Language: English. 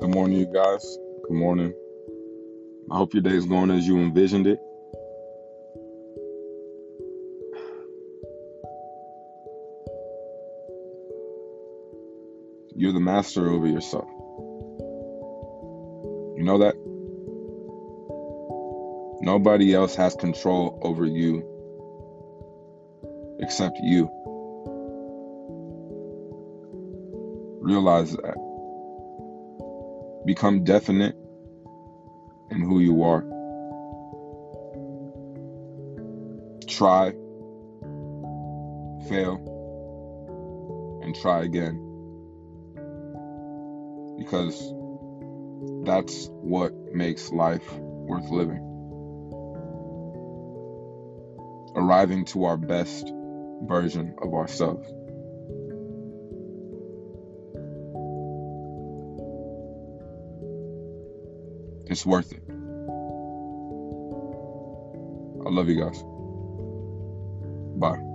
morning, you guys. Good morning. I hope your day is going as you envisioned it. You're the master over yourself. You know that? Nobody else has control over you except you. Realize that. Become definite in who you are. Try, fail, and try again. Because that's what makes life worth living. Arriving to our best version of ourselves. It's worth it. I love you guys. Bye.